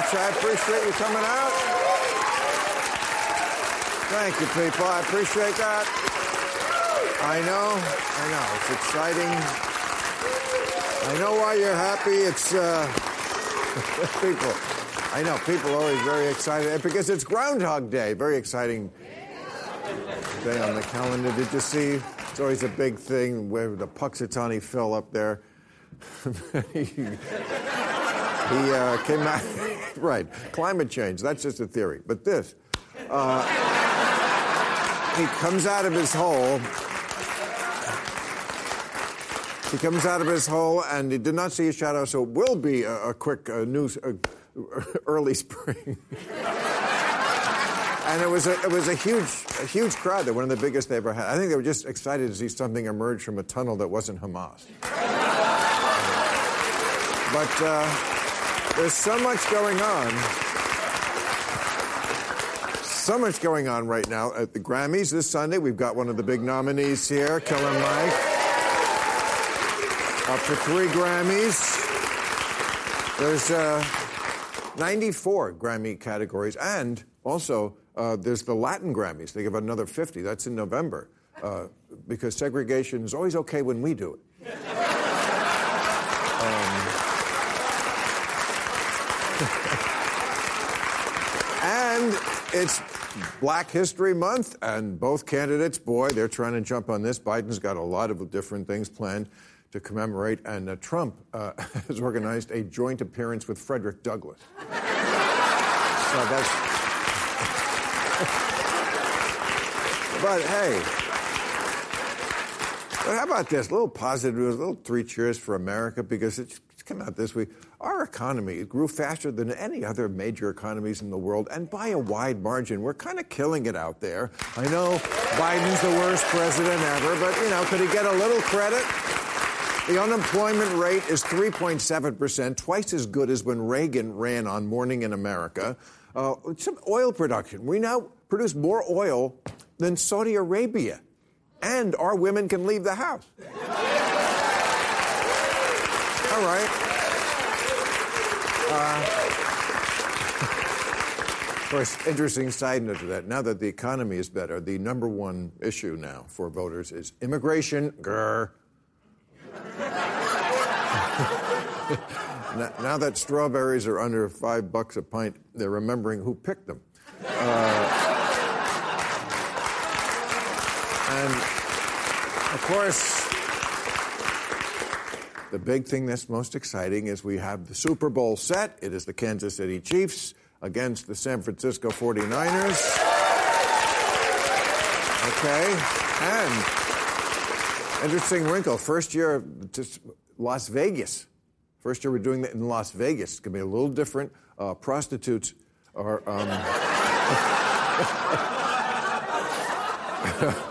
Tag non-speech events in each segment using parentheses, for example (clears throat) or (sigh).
Much. I appreciate you coming out. Thank you, people. I appreciate that. I know. I know. It's exciting. I know why you're happy. It's uh, (laughs) people. I know people are always very excited because it's Groundhog Day. Very exciting day on the calendar. Did you see? It's always a big thing where the Punxsutawney fell up there. (laughs) he uh, came out. (laughs) right. Climate change. That's just a theory. But this. Uh, he comes out of his hole. He comes out of his hole and he did not see a shadow, so it will be a, a quick uh, news, uh, (laughs) early spring. (laughs) And it was a, it was a huge a huge crowd. They're one of the biggest they ever had. I think they were just excited to see something emerge from a tunnel that wasn't Hamas. But uh, there's so much going on. So much going on right now at the Grammys this Sunday. We've got one of the big nominees here, Killer Mike. Up for three Grammys. There's uh, 94 Grammy categories, and also uh, there's the Latin Grammys. They give another 50. That's in November, uh, because segregation is always okay when we do it. And it's Black History Month, and both candidates, boy, they're trying to jump on this. Biden's got a lot of different things planned to commemorate, and uh, Trump uh, (laughs) has organized a joint appearance with Frederick Douglass. so that's. (laughs) but hey, but how about this? A little positive a little three cheers for America because it's come out this week. Our economy grew faster than any other major economies in the world, and by a wide margin. We're kind of killing it out there. I know Biden's the worst president ever, but you know, could he get a little credit? The unemployment rate is 3.7%, twice as good as when Reagan ran on Morning in America. Uh, some oil production. We now produce more oil than Saudi Arabia, and our women can leave the house. All right. Uh, of course, interesting side note to that. Now that the economy is better, the number one issue now for voters is immigration. Grr. (laughs) now, now that strawberries are under five bucks a pint, they're remembering who picked them. Uh, and of course, the big thing that's most exciting is we have the Super Bowl set. It is the Kansas City Chiefs against the San Francisco 49ers. Okay. And interesting wrinkle. First year, just Las Vegas. First year we're doing that in Las Vegas. It's going to be a little different. Uh, prostitutes are. Um,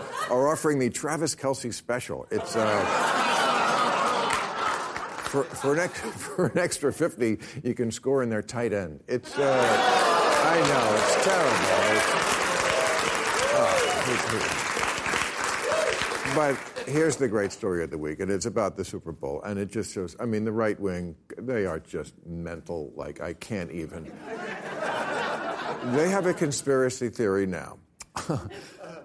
(laughs) are offering the Travis Kelce special. It's uh, for, for, an ex, (laughs) for an extra 50, you can score in their tight end. It's, uh, I know, it's terrible. It's, oh, but here's the great story of the week, and it's about the Super Bowl, and it just shows. I mean, the right wing, they are just mental. Like I can't even. they have a conspiracy theory now. (laughs)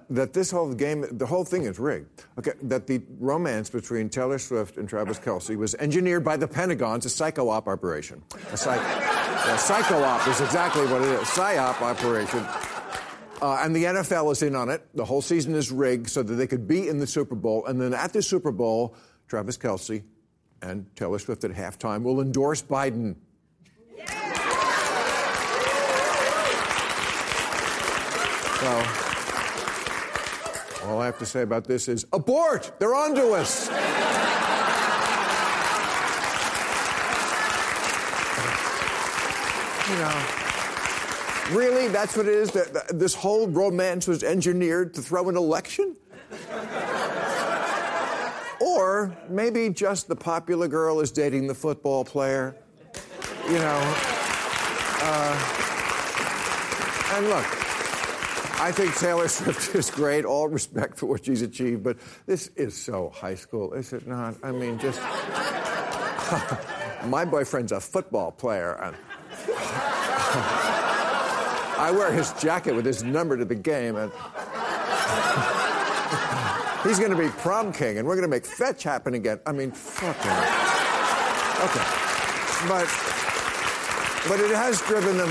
that this whole game, the whole thing is rigged. Okay, that the romance between Taylor Swift and Travis Kelce was engineered by the Pentagon. It's a psycho op operation. A, psych, a psycho op is exactly what it is. Psyop operation. Uh, and the NFL is in on it. The whole season is rigged so that they could be in the Super Bowl. And then at the Super Bowl, Travis Kelce and Taylor Swift at halftime will endorse Biden. So, all I have to say about this is abort! They're onto us! you know, really? That's what it is? That, this whole romance was engineered to throw an election? or maybe just the popular girl is dating the football player. You know. Uh, and look, I think Taylor (laughs) Swift is great. All respect for what she's achieved, but this is so high school, is it not? I mean, just. (laughs) My boyfriend's a football player, and. (laughs) I wear his jacket with his number to the game, and. He's going to be prom king, and we're going to make fetch happen again. I mean, fucking. Okay. But. But it has driven them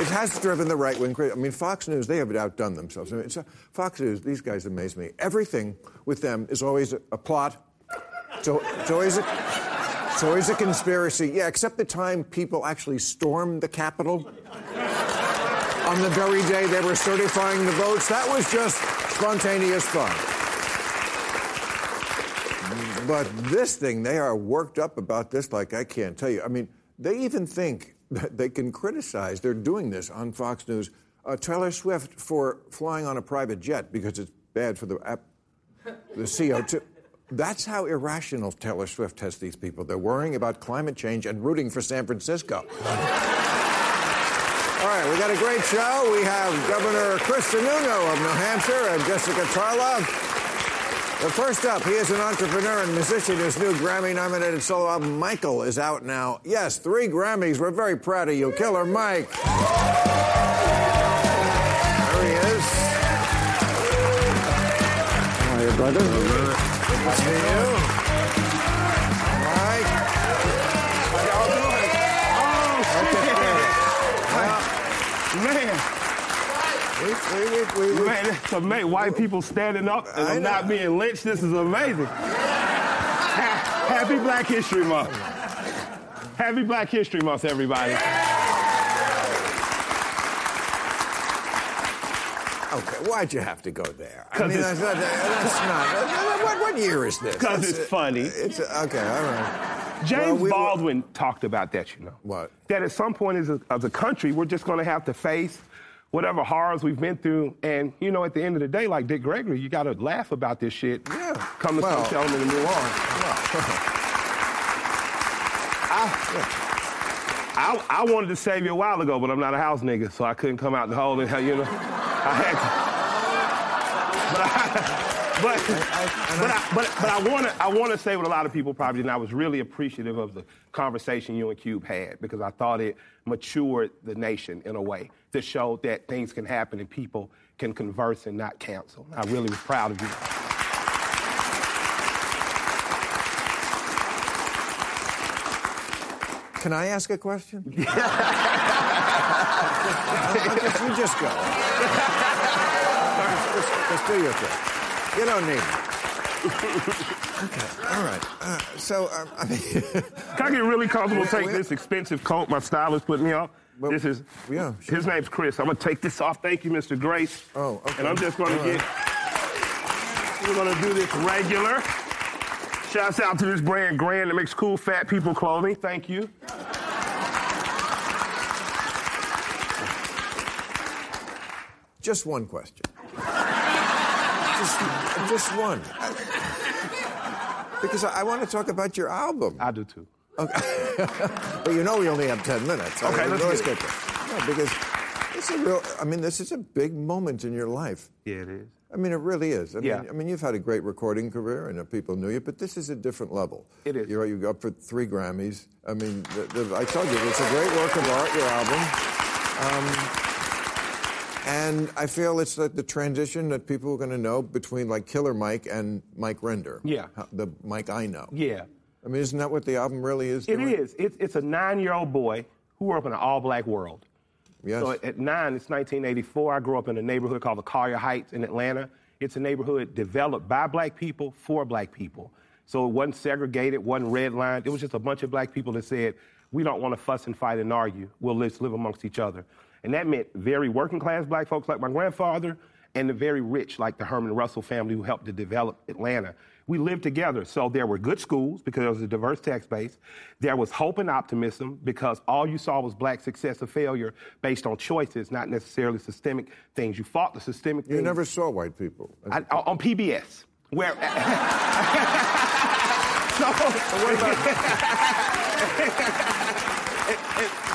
it has driven the right wing. Crazy. I mean, Fox News, they have outdone themselves. I mean, Fox News, these guys amaze me. Everything with them is always a, a plot. So it's always a, it's always a conspiracy. Yeah, except the time people actually stormed the Capitol on the very day they were certifying the votes. That was just spontaneous fun. But this thing, they are worked up about this like I can't tell you. I mean, they even think they can criticize. They're doing this on Fox News. Uh, Taylor Swift for flying on a private jet because it's bad for the, the CO2. That's how irrational Taylor Swift has these people. They're worrying about climate change and rooting for San Francisco. All right, we got a great show. We have Governor Chris Sununu of New Hampshire and Jessica Tarlov well, first up, he is an entrepreneur and musician. His new Grammy nominated solo album, Michael, is out now. Yes, three Grammys. We're very proud of you, Killer Mike. There he is. You, brother? Good to see you. We, we, we, we, Man, to make white people standing up and I'm not being lynched, this is amazing. Happy Black History Month. Happy Black History Month, everybody. Okay, why'd you have to go there? I mean, that's not, that's not what, what, year is this? Because it's funny. Uh, it's uh, okay, all right. James well, we, Baldwin talked about that, you know. What? That at some point as a, as a country, we're just going to have to face whatever horrors we've been through. And, you know, at the end of the day, like Dick Gregory, you got to laugh about this shit. Yeah. Come to well, some tell and move on. I, I, I, wanted to save you a while ago, but I'm not a house nigga, so I couldn't come out and hold (laughs) it. You know, I had to. But I, but, but, I, but, but I want to I want to say what a lot of people probably didn't. I was really appreciative of the conversation you and Cube had because I thought it matured the nation in a way that showed that things can happen and people can converse and not cancel. I really was proud of you. Can I ask a question? (laughs) just, you just go. (laughs) just, just, do your thing. You don't need it. Okay, all right. Uh, so, um, I mean, (laughs) can I get really comfortable? Take this expensive coat my stylist put me on. Well, this is yeah. Sure. His name's Chris. I'm gonna take this off. Thank you, Mr. Grace. Oh, okay. And I'm just gonna All get. Right. We're gonna do this regular. Shouts out to this brand, Grand, that makes cool fat people clothing. Thank you. Just one question. just, just one. Because I, I want to talk about your album. I do too. Okay. (laughs) but you know we only have 10 minutes. Okay, I mean, let's get this. No, because this is a real, I mean, this is a big moment in your life. Yeah, it is. I mean, it really is. I Yeah. mean, I mean, you've had a great recording career, and people knew you, but this is a different level. It is. You're you go up for three Grammys. I mean, the, the, I told you, it's a great work of art. Your album. Um, and I feel it's like the transition that people are going to know between like Killer Mike and Mike Render. Yeah. The Mike I know. Yeah. I mean, isn't that what the album really is? It doing? is. It's, it's a nine-year-old boy who grew up in an all-black world. Yes. So at, at nine, it's 1984. I grew up in a neighborhood called the Collier Heights in Atlanta. It's a neighborhood developed by black people for black people. So it wasn't segregated, wasn't redlined. It was just a bunch of black people that said, we don't want to fuss and fight and argue. We'll just live amongst each other. And that meant very working class black folks like my grandfather and the very rich like the Herman Russell family who helped to develop Atlanta. We lived together. So there were good schools because there was a diverse tax base. There was hope and optimism because all you saw was black success or failure based on choices, not necessarily systemic things. You fought the systemic You things. You never saw white people. I, uh, on PBS. Where (laughs) so, (laughs)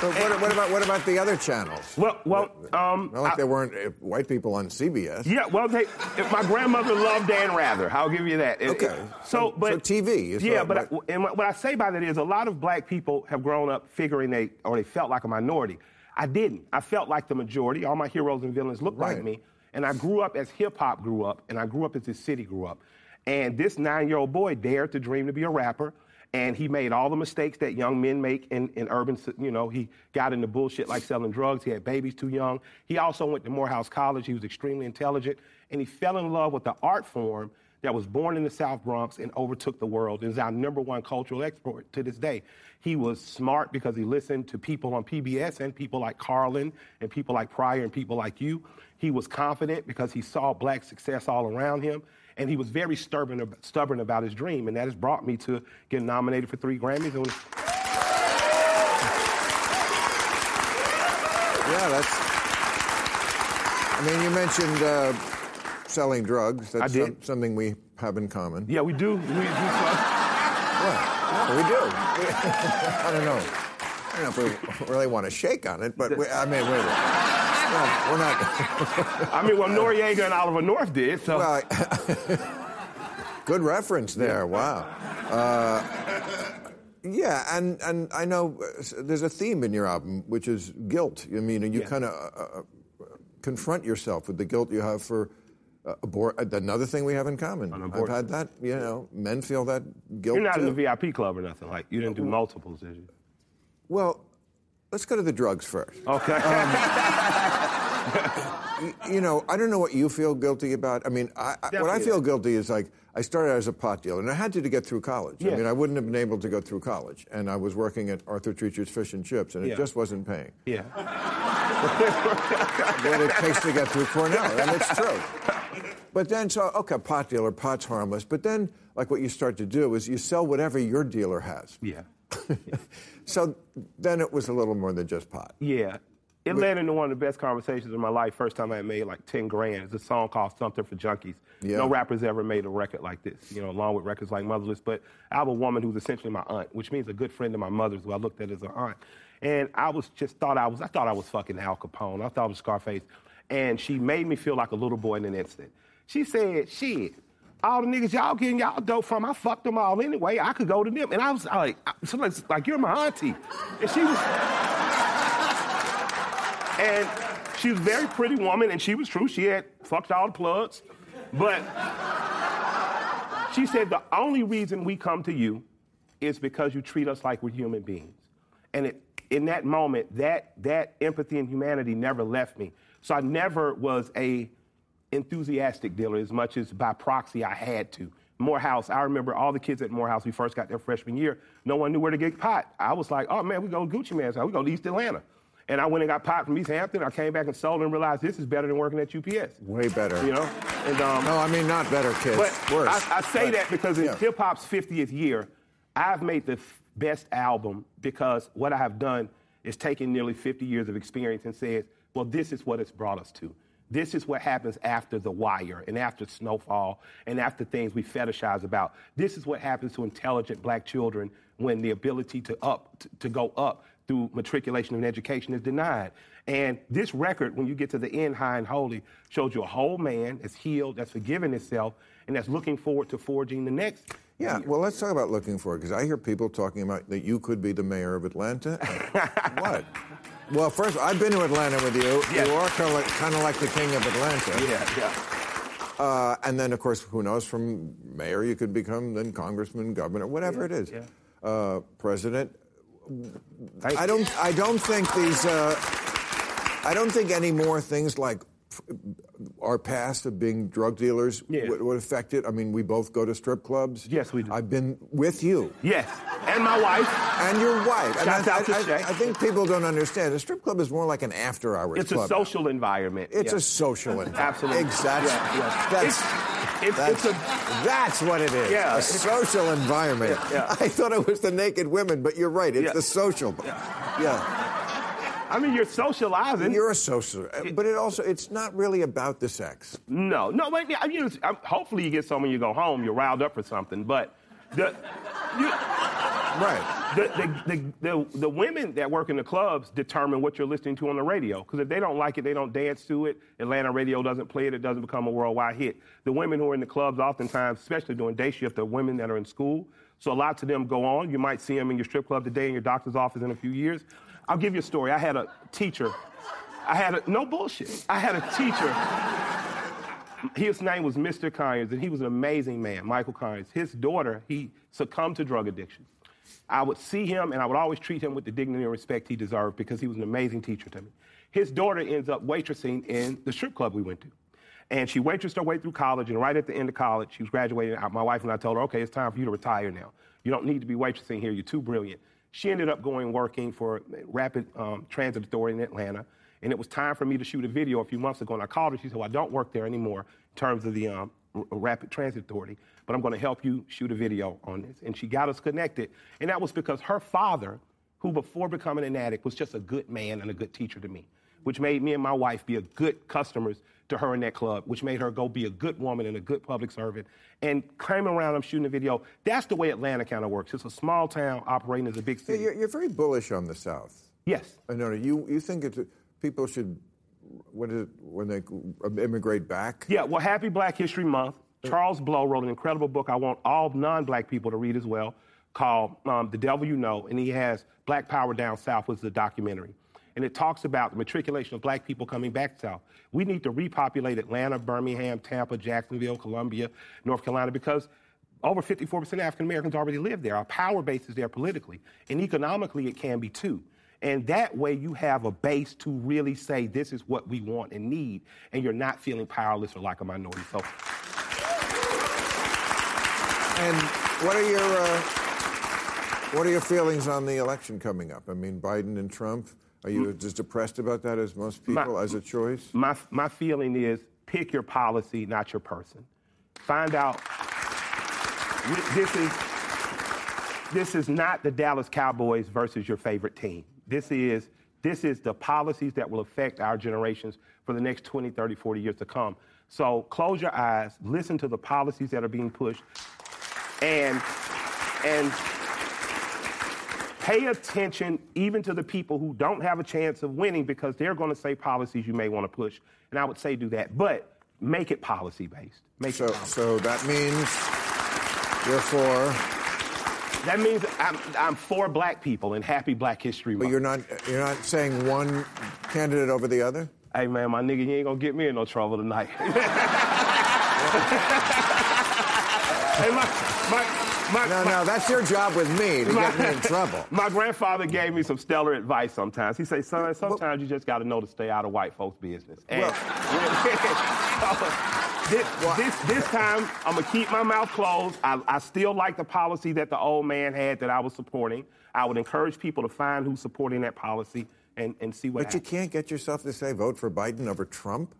But what, what about what about the other channels? well, well, um, Not like I- there weren't uh, white people on CBS. Yeah, well, they, if my grandmother loved Dan Rather. I'll give you that. It- Okay. So- so, but so TV is yeah, what- but I, and what I say by that is a lot of black people have grown up figuring they or they felt like a minority. I didn't. I felt like the majority. All my heroes and villains looked Right. like me, and I grew up as hip hop grew up, and I grew up as this city grew up. And this nine-year-old boy dared to dream to be a rapper. And he made all the mistakes that young men make in, in urban, you know, he got into bullshit like selling drugs. He had babies too young. He also went to Morehouse College. He was extremely intelligent. And he fell in love with the art form that was born in the South Bronx and overtook the world and is our number one cultural export to this day. He was smart because he listened to people on PBS and people like Carlin and people like Pryor and people like you. He was confident because he saw black success all around him. And he was very stubborn, stubborn about his dream. And that has brought me to getting nominated for three Grammys. And (laughs) Yeah, that's. I mean, you mentioned uh, selling drugs. That's I did. some- something we have in common. yeah, we do. We, we, (laughs) What? No, we do. (laughs) I don't know. I don't know if we really want to shake on it, but we, I mean, we're, well, we're not. I mean, well, Noriega and Oliver North did. So Well, (laughs) good reference there. Wow. Uh, yeah, and, and I know uh, there's a theme in your album, which is guilt. I mean, and you Yeah. kind of uh, uh, confront yourself with the guilt you have for uh, abort. Another thing we have in common. On I've had that. You know, men feel that guilt. you're not in the VIP club or nothing. Like, you didn't do multiples, did you? Well, let's go to the drugs first. Okay. Um, (laughs) y- you know, I don't know what you feel guilty about. I mean, I, I, what I feel guilty is like I started as a pot dealer, and I had to, to get through college. I mean, I wouldn't have been able to go through college, and I was working at Arthur Treacher's Fish and Chips, and it Yeah. just wasn't paying. yeah. What it takes to get through Cornell, and it's true. But then, so okay, pot dealer, pot's harmless. But then, like what you start to do is you sell whatever your dealer has. Yeah. (laughs) So then it was a little more than just pot. Yeah. It led into one of the best conversations of my life. First time I made like 10 grand. It's a song called Something for Junkies. Yeah. No rappers ever made a record like this, you know, along with records like Motherless. But I have a woman who's essentially my aunt, which means a good friend of my mother's who I looked at as an aunt. And I was just thought I was, I thought I was fucking Al Capone. I thought I was Scarface. And she made me feel like a little boy in an instant. She said, shit, all the niggas y'all getting y'all dope from, I fucked them all anyway. I could go to them. And I was like, I- so like, like you're my auntie. And she was, and she was a very pretty woman, and she was true. She had fucked all the plugs. But she said the only reason we come to you is because you treat us like we're human beings. And it, in that moment, that, that empathy and humanity never left me. So I never was a enthusiastic dealer as much as by proxy I had to. Morehouse, I remember all the kids at Morehouse, we first got their freshman year, no one knew where to get pot. I was like, oh man, we go to Gucci Mane's house, we go to East Atlanta. And I went and got pot from East Hampton. I came back and sold and realized this is better than working at UPS. Way better. You know? And, um, No, I mean not better, kids. Worse. I, I say But- that because in yeah. hip hop's 50th year, I've made the f- best album because what I have done is taken nearly 50 years of experience and said, well, this is what it's brought us to. This is what happens after The Wire and after Snowfall and after things we fetishize about. This is what happens to intelligent black children when the ability to up to, to go up through matriculation and education is denied. And this record, when you get to the end, high and holy, shows you a whole man that's healed, that's forgiven itself, and that's looking forward to forging the next. Yeah, well, let's talk about looking forward, because I hear people talking about that you could be the mayor of Atlanta. (laughs) what? Well, first, I've been to Atlanta with you. Yes. You are kind of, like, kind of like the king of Atlanta. Yeah, yeah. Uh, and then, of course, who knows? From mayor, you could become then congressman, governor, whatever Yeah, it is. yeah. Uh, president. Thank I don't. I don't think these. Uh, I don't think any more things like our past of being drug dealers Yeah. would, would affect it. I mean, we both go to strip clubs. Yes, we do. I've been with you Yes, and my wife. and your wife. And I, out to I, Shay. I, I think people don't understand. A strip club is more like an after-hours It's a social environment. It's yeah. a social (laughs) environment. Absolutely. Exactly. Yeah, yeah. That's, It's- it's- that's, it's a- that's what it is. Yeah, A social environment. Yeah, yeah. (laughs) I thought it was the naked women, but you're right. It's the social. yeah. I mean, you're socializing. You're a social, uh, but it also it's not really about the sex. No, no. Wait, I mean, hopefully you get some when you go home. You're riled up for something, but the you, Right. the, the, the, the, the women that work in the clubs determine what you're listening to on the radio. Because if they don't like it, they don't dance to it. Atlanta radio doesn't play it. It doesn't become a worldwide hit. The women who are in the clubs, oftentimes, especially during day shift, are women that are in school. So lots of them go on. You might see them in your strip club today, in your doctor's office in a few years. I'll give you a story. I had a teacher. I had a no bullshit. I had a teacher his name was Mr. Conyers, and he was an amazing man, Michael Conyers. His daughter, he succumbed to drug addiction. I would see him, and I would always treat him with the dignity and respect he deserved because he was an amazing teacher to me. His daughter ends up waitressing in the strip club we went to. And she waitressed her way through college, and right at the end of college, she was graduating. My wife and I told her, okay, it's time for you to retire now. You don't need to be waitressing here. You're too brilliant. She ended up going working for Rapid um, Transit Authority in Atlanta. And it was time for me to shoot a video a few months ago. And I called her. She said, Well, I don't work there anymore in terms of the um, Rapid Transit Authority, but I'm going to help you shoot a video on this. And she got us connected. And that was because her father, who before becoming an addict was just a good man and a good teacher to me, which made me and my wife be a good customers to her in that club, which made her go be a good woman and a good public servant. And came around, I'm shooting a video. That's the way Atlanta kind of works. It's a small town operating as a big city. You're, you're very bullish on the South. yes. I know you. You think it's people should what is it when they immigrate back? Yeah, well, happy Black History Month. Charles Blow wrote an incredible book I want all non black people to read as well called um, The Devil You Know. And he has Black Power Down South, was the documentary. And it talks about the matriculation of black people coming back south. We need to repopulate Atlanta, Birmingham, Tampa, Jacksonville, Columbia, North Carolina, because over 54% of African Americans already live there. Our power base is there politically. And economically, it can be too. And that way, you have a base to really say, this is what we want and need, and you're not feeling powerless or like a minority. So, And what are your uh, what are your feelings on the election coming up? I mean, Biden and Trump. Are you as depressed about that as most people My- as a choice? my, my feeling is pick your policy, not your person. Find out. This is, this is not the Dallas Cowboys versus your favorite team. This is, this is the policies that will affect our generations for the next 20, 30, 40 years to come. So close your eyes, listen to the policies that are being pushed, and, and pay attention even to the people who don't have a chance of winning because they're going to say policies you may want to push. And I would say do that, but make it policy based. Make So, it policy. so that means you're for, That means I'm, I'm for black people and happy Black History but you're not you're not saying one candidate over the other. Hey man, my nigga, you ain't gonna get me in no trouble tonight. (laughs) (laughs) hey, my, my, my, No, my- no, that's your job with me to get me in (laughs) trouble. My grandfather gave me some stellar advice sometimes. He said, son, sometimes you just got to know to stay out of white folks' business. And (laughs) this, this, this time, I'm going to keep my mouth closed. I, I still like the policy that the old man had that I was supporting. I would encourage people to find who's supporting that policy and, and see what But you can't get yourself to say vote for Biden over Trump.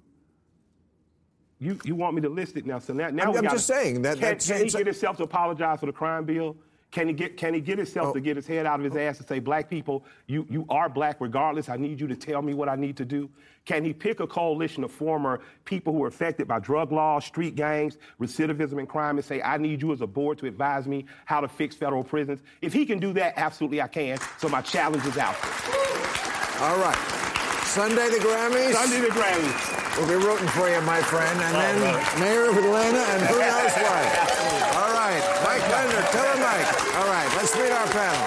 You, you want me to list it now? So now, now I'm- I'm gotta- just saying that- Can, that's- can he get himself to apologize for the crime bill? Can he get can he get himself to oh. get his head out of his ass and say, black people, you, you are black regardless. I need you to tell me what I need to do? Can he pick a coalition of former people who are affected by drug laws, street gangs, recidivism and crime and say, I need you as a board to advise me how to fix federal prisons? If he can do that, absolutely I can. So my challenge is out there. All right. Sunday the Grammys. Sunday the Grammys. We'll be rooting for you, my friend. And oh, then Mayor of Atlanta and who knows what. All right. Mike Render, him Mike. All right, let's meet our panel.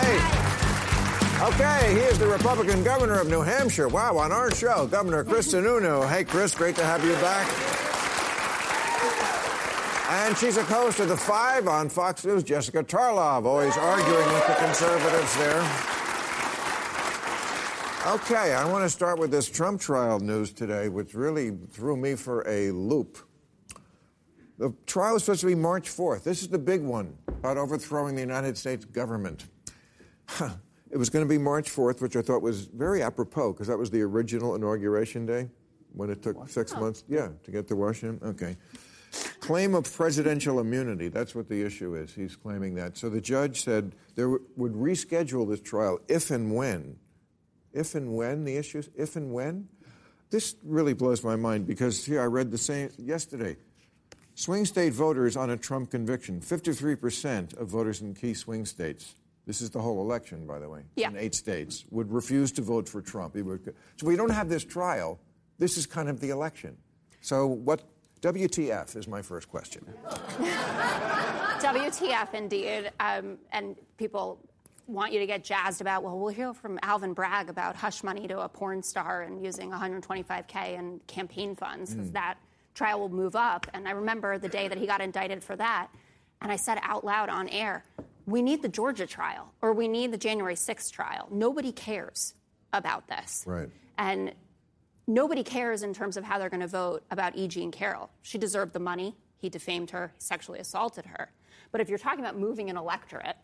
Hey. Okay, he is the Republican governor of New Hampshire. Wow, on our show, Governor Chris Sununu. Hey, Chris, great to have you back. And she's a host of The Five on Fox News, Jessica Tarlov, always arguing with the conservatives there. Okay, I want to start with this Trump trial news today, which really threw me for a loop. The trial is supposed to be March 4th. This is the big one about overthrowing the United States government. It was going to be March 4th, which I thought was very apropos because that was the original inauguration day when it took six months, yeah, to get to Washington. Okay. Claim of presidential immunity. That's what the issue is. He's claiming that. So the judge said there w- would reschedule this trial if and when. If and when the issue is if and when. This really blows my mind because here I read the same yesterday. Swing state voters on a Trump conviction, 53% of voters in key swing states. This is the whole election, by the way, Yeah. in eight states, would refuse to vote for Trump. Would- So we don't have this trial. This is kind of the election. So what? WTF is my first question. (laughs) WTF, indeed. Um, and people want you to get jazzed about, well, we'll hear from Alvin Bragg about hush money to a porn star and using 125K in campaign funds, because that trial will move up. And I remember the day that he got indicted for that, and I said out loud on air, we need the Georgia trial or we need the January 6th trial. Nobody cares about this. Right. And nobody cares in terms of how they're going to vote about E. Jean Carroll. She deserved the money. He defamed her, he sexually assaulted her. But if you're talking about moving an electorate,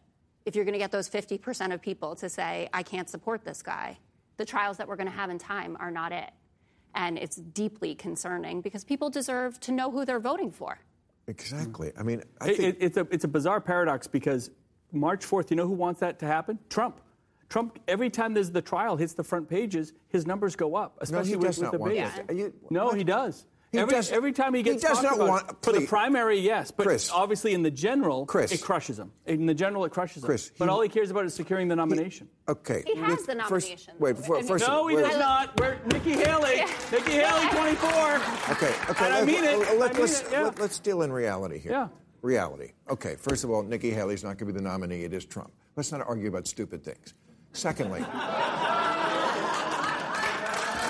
if you're going to get those 50% of people to say, I can't support this guy, the trials that we're going to have in time are not it. And it's deeply concerning because people deserve to know who they're voting for. Exactly. I mean, I It- think it- it's, a, it's a bizarre paradox because March 4th, you know who wants that to happen? Trump. Trump, every time there's the trial hits the front pages, his numbers go up, no, especially he with, with the want base. that. No, what? he does. He every, does- every time he he gets does not about want- it, for the primary, yes, but Chris. obviously in the general, Chris. it crushes him. In the general, it crushes him. But he- all he cares about is securing the nomination. okay. He has Let's- the first- nomination, wait, before, first, no, he wait, does not. We're Nikki Haley. Nikki Haley, 24. Okay, okay. And I let- mean it. Let, I mean us it, yeah. let, us deal in reality here. Yeah. Reality. Okay, first of all, Nikki Haley's not going to be the nominee. It is Trump. Let's not argue about stupid things. Secondly,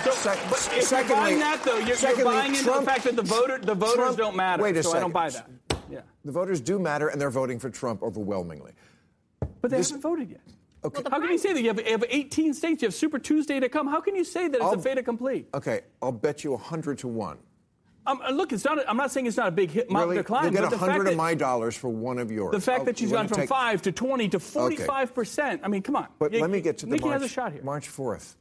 So, Sec- but if secondly- you're buying that, though, you're, you're secondly, buying into Trump- the fact that the voter, the voters Trump- don't matter. wait a so I don't second. buy that. Yeah, the voters do matter, and they're voting for Trump overwhelmingly. but they This- haven't voted yet. Okay. How can you say that? You have, you have 18 states. You have Super Tuesday to come. How can you say that it's I'll- a fait accompli? Okay, I'll bet you 100 to 1. Um, uh, look, it's not. A, I'm not saying it's not a big hit, Really? climb. You'll get but the 100 fact of that, my dollars for one of yours. the fact I'll- that she's you gone from take- five to 20 to 45 percent. I mean, come on. But You- let me get to the Nikki March, has a shot here. March 4th.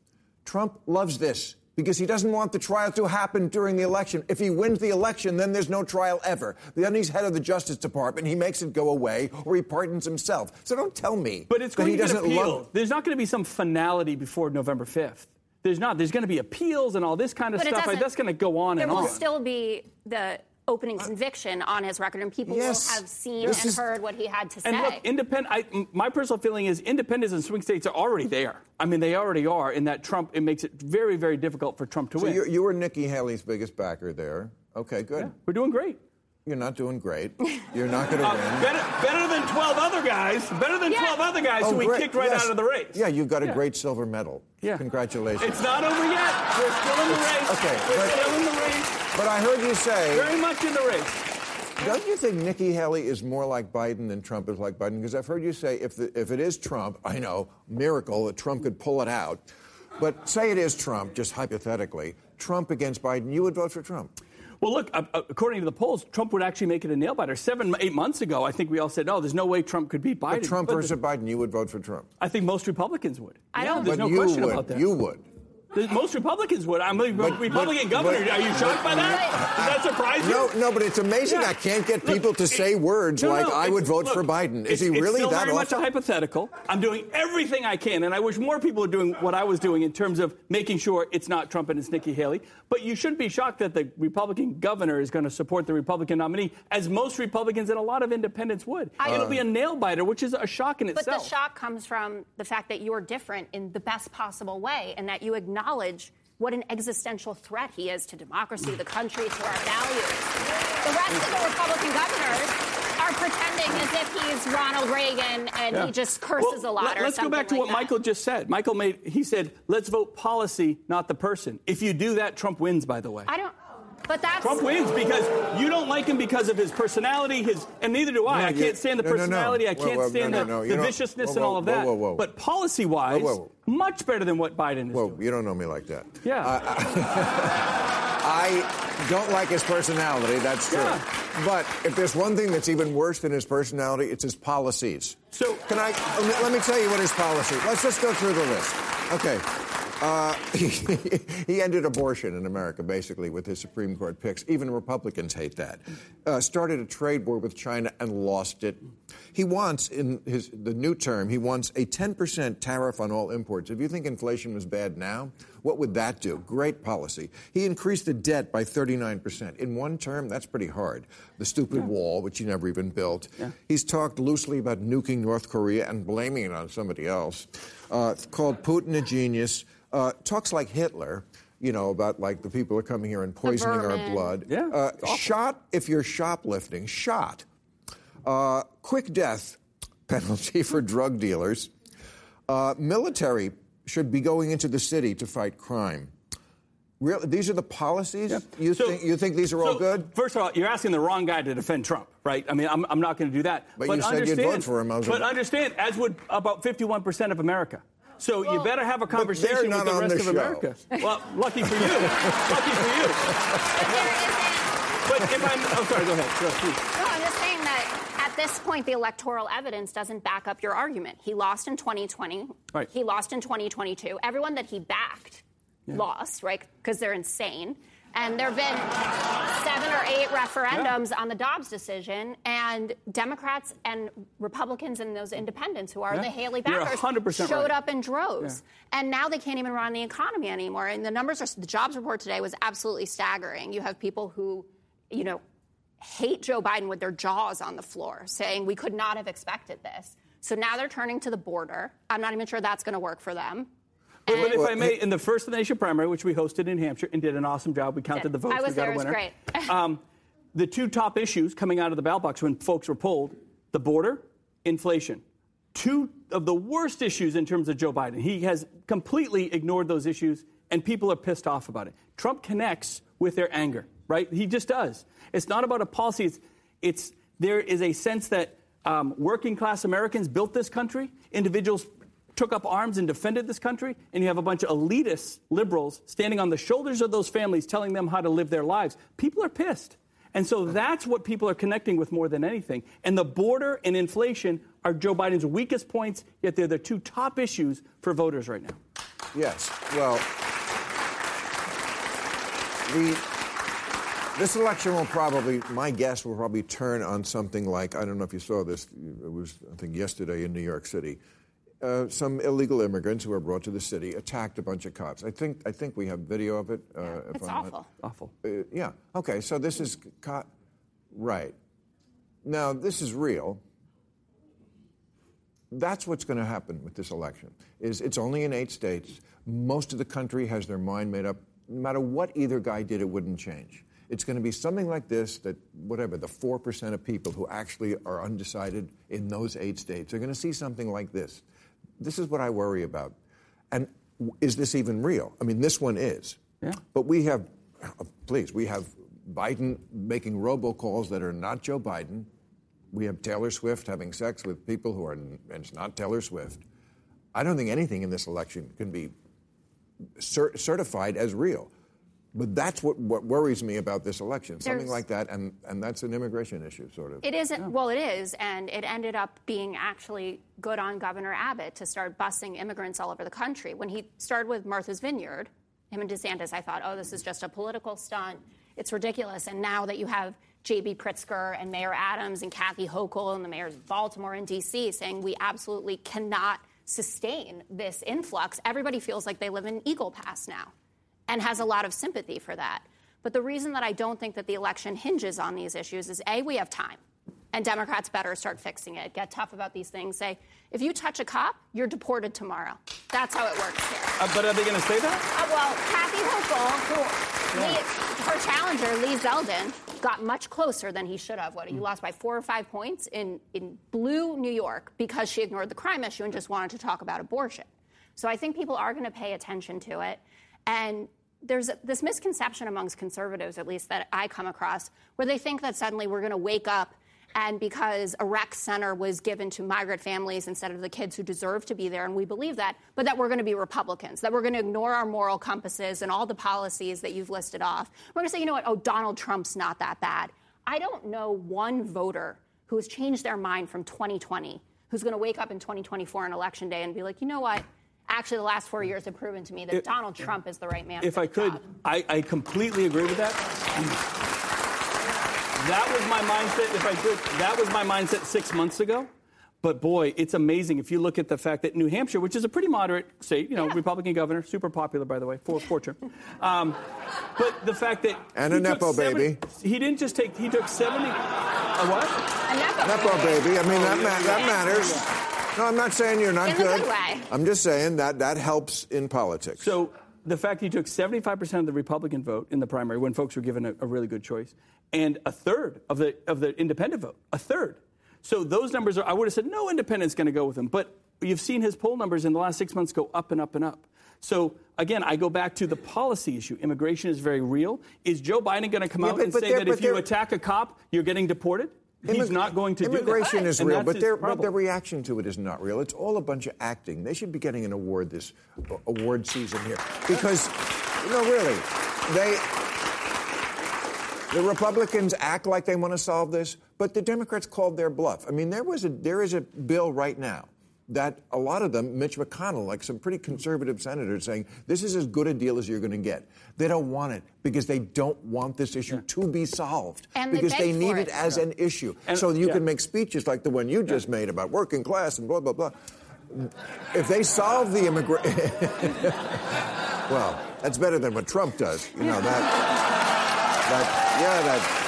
Trump loves this because he doesn't want the trial to happen during the election. If he wins the election, then there's no trial ever. Then he's head of the Justice Department. He makes it go away or he pardons himself. So don't tell me But it's that going he to doesn't appealed. love There's not going to be some finality before November 5th. There's not. There's going to be appeals and all this kind of But stuff. doesn't- That's going to go on and on. There will still be the opening uh, conviction on his record, and people Yes. will have seen This and is- heard what he had to say. And look, independent. I, m- my personal feeling is independents and swing states are already there. I mean, they already are. In that Trump, it makes it very, very difficult for Trump to So win. you, you were Nikki Haley's biggest backer there. Okay, good. We're doing great. You're not doing great. (laughs) You're not going to Uh, win. better, better than 12 other guys. Better than Yeah. 12 other guys Oh, who we great. kicked right Yes. out of the race. Yeah, you got a Yeah. great silver medal. Yeah. Congratulations. It's not over yet. We're still in the race. okay, We're but- still in the race. but I heard you say. Very much in the race. Don't you think Nikki Haley is more like Biden than Trump is like Biden? Because I've heard you say if, the, if it is Trump, I know, miracle that Trump could pull it out. But say it is Trump, just hypothetically, Trump against Biden, you would vote for Trump. Well, look, uh, uh, according to the polls, Trump would actually make it a nail biter. Seven, eight months ago, I think we all said, no, there's no way Trump could beat Biden. But Trump But versus Biden, you would vote for Trump. I think most Republicans would. I Yeah, don't- There's but no you question would. about that. You would. Most Republicans would. I'm a But- Republican but- governor. but- Are you shocked by that? Does that surprise you? No, no, but it's amazing. Yeah. I can't get Look, people to it- say words No, like no, "I would vote look, for Biden." Is it's- he it's really still that very much a hypothetical. I'm doing everything I can, and I wish more people were doing what I was doing in terms of making sure it's not Trump and it's Nikki Haley. But you shouldn't be shocked that the Republican governor is going to support the Republican nominee, as most Republicans and a lot of independents would. It'll be a nail biter, which is a shock in But itself. But the shock comes from the fact that you're different in the best possible way and that you acknowledge what an existential threat he is to democracy, the country, to our values. The rest of the Republican governors are pretending as if he's Ronald Reagan and Yeah. he just curses Well, a lot let- or Let's go back to like what that. Michael just said. Michael made, he said, let's vote policy, not the person. If you do that, Trump wins, by the way. I don't. But that's Trump wins because you don't like him because of his personality, his, and neither do I. No, I can't stand the no, no, no. personality. I can't whoa, stand the, no, no. You the viciousness whoa, and all of that. whoa, whoa, whoa. But policy-wise, Whoa, whoa. much better than what Biden is Whoa, doing. you don't know me like that. Yeah. (laughs) I don't like his personality, that's true. Yeah. But if there's one thing that's even worse than his personality, it's his policies. So- can I let me tell you what his policy? Let's just go through the list. Okay. Uh, he, (laughs) he ended abortion in America, basically, with his Supreme Court picks. Even Republicans hate that. Uh, started a trade war with China and lost it. He wants, in his the new term, he wants a 10% tariff on all imports. If you think inflation was bad now, what would that do? Great policy. He increased the debt by 39%. In one term, that's pretty hard. The stupid wall, which he never even built. He's talked loosely about nuking North Korea and blaming it on somebody else. Uh, called Putin a genius. Uh, talks like Hitler, you know, about like the people are coming here and poisoning our blood. Yeah, Uh, shot if you're shoplifting. Shot. Uh, quick death penalty (laughs) for drug dealers. Uh, military should be going into the city to fight crime. Really, these are the policies. You So- think you think these are all good? First of all, you're asking the wrong guy to defend Trump, right? I mean, I'm, I'm not going to do that. But you said you'd understand, vote for him. I was but gonna- understand, as would about 51% of America. So you better have a conversation with the rest the of. America. Well, lucky for you. lucky for you. But there isn't. But if I'm, oh, sorry, go ahead. Go, please. No, I'm just saying that at this point, the electoral evidence doesn't back up your argument. He lost in 2020. Right. He lost in 2022. Everyone that he backed lost, right? Because they're insane. And there have been seven or eight referendums on the Dobbs decision, and Democrats and Republicans and those independents who are Yeah. the Haley backers showed right. up in droves. And now they can't even run the economy anymore. And the numbers are the jobs report today was absolutely staggering. You have people who, you know, hate Joe Biden with their jaws on the floor, saying we could not have expected this. So now they're turning to the border. I'm not even sure that's going to work for them. But, but if I may, in the first of the nation primary, which we hosted in Hampshire and did an awesome job, we counted the votes. I was we got there, a it was winner. great. (laughs) um, the two top issues coming out of the ballot box when folks were polled: the border, inflation. Two of the worst issues in terms of Joe Biden. He has completely ignored those issues, and people are pissed off about it. Trump connects with their anger, right? He just does. It's not about a policy. It's, it's there is a sense that um, working class Americans built this country. Individuals took up arms and defended this country, and you have a bunch of elitist liberals standing on the shoulders of those families telling them how to live their lives. People are pissed. And so that's what people are connecting with more than anything. And the border and inflation are Joe Biden's weakest points, yet they're the two top issues for voters right now. Yes. Well, the this election will probably, my guess, will probably turn on something like I don't know if you saw this. It was I think yesterday in New York City. Uh, some illegal immigrants who were brought to the city attacked a bunch of cops. I think I think we have video of it. Uh, if It's I'm not- awful. Awful. uh, yeah. Okay. So this is co- right. Now this is real. That's what's going to happen with this election. Is it's only in eight states. Most of the country has their mind made up. No matter what either guy did, it wouldn't change. It's going to be something like this that whatever the four percent of people who actually are undecided in those eight states are going to see something like this. This is what I worry about. And is this even real? I mean, this one is. Yeah. But we have, please, we have Biden making robocalls that are not Joe Biden. We have Taylor Swift having sex with people who are, and it's not Taylor Swift. I don't think anything in this election can be cer- certified as real. But that's what, what worries me about this election. Something like that, and, and that's an immigration issue, sort of. It isn't. Well, it is, and it ended up being actually good on Governor Abbott to start busing immigrants all over the country. When he started with Martha's Vineyard, him and DeSantis, I thought, oh, this is just a political stunt. It's ridiculous. And now that you have J.B. Pritzker and Mayor Adams and Kathy Hochul and the mayors of Baltimore and D.C. saying we absolutely cannot sustain this influx, everybody feels like they live in Eagle Pass now and has a lot of sympathy for that. But the reason that I don't think that the election hinges on these issues is A, we have time. And Democrats better start fixing it. Get tough about these things. Say, if you touch a cop, you're deported tomorrow. That's how it works here. Uh, but are they going to say that? Uh, well, Kathy Hochul, who yeah. Lee, her challenger, Lee Zeldin, got much closer than he should have. What, he mm. lost by four or five points in, in blue New York because she ignored the crime issue and just wanted to talk about abortion. So I think people are going to pay attention to it. And there's this misconception amongst conservatives, at least that I come across, where they think that suddenly we're going to wake up and because a rec center was given to migrant families instead of the kids who deserve to be there, and we believe that, but that we're going to be Republicans, that we're going to ignore our moral compasses and all the policies that you've listed off. We're going to say, you know what, oh, Donald Trump's not that bad. I don't know one voter who has changed their mind from 2020 who's going to wake up in 2024 on election day and be like, you know what? Actually, the last four years have proven to me that Donald Trump is the right man. If I could, I, I completely agree with that. That was my mindset, if I could. That was my mindset six months ago. But boy, it's amazing if you look at the fact that New Hampshire, which is a pretty moderate state, you know, yeah. Republican governor, super popular, by the way, for fortune. Um, but the fact that and a nepo 70, baby. He didn't just take. He took seventy. A what? A nepo, nepo baby. I mean, that, ma- that matters. No, I'm not saying you're not in good. good way. I'm just saying that that helps in politics. So the fact he took 75% of the Republican vote in the primary when folks were given a, a, really good choice, and a third of the of the independent vote, a third. So those numbers are. I would have said no independent's going to go with him, but you've seen his poll numbers in the last six months go up and up and up. So again, I go back to the policy issue. Immigration is very real. Is Joe Biden going to come yeah, out but, and but say that if you attack a cop, you're getting deported? He's not going to immigration is real, but their, but their reaction to it is not real. It's all a bunch of acting. They should be getting an award this award season here because, no, really, they. The Republicans act like they want to solve this, but the Democrats called their bluff. I mean, there was a there is a bill right now that a lot of them, Mitch McConnell, like some pretty conservative senators, saying this is as good a deal as you're going to get. They don't want it because they don't want this issue yeah. to be solved and because they, they need it, it as yeah. an issue. And, so you yeah. can make speeches like the one you just made about working class and blah blah blah. If they solve the immigration, (laughs) well, that's better than what Trump does. You know that. That yeah, that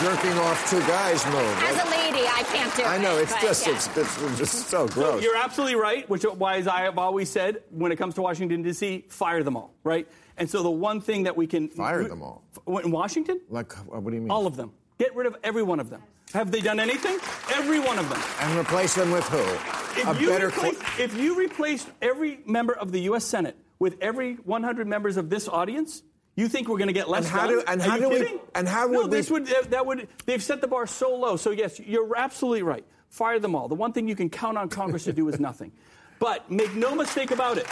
jerking off two guys move. As a lady, I can't do it. I know, it's just, yeah. it's, it's, just so gross. So you're absolutely right, which why as I have always said when it comes to Washington, D.C., fire them all, right? And so the one thing that we can. Fire them all. In Washington? Like, uh, what do you mean? All of them. Get rid of every one of them. Have they done anything? Every one of them. And replace them with who? If, A you, better replace, if you replaced every member of the U.S. Senate with every 100 members of this audience, you think we're going to get less? And how do and Are how do kidding? we and how no, would this we... would that would they've set the bar so low. So yes, you're absolutely right. Fire them all. The one thing you can count on Congress to do is nothing. (laughs) But make no mistake about it.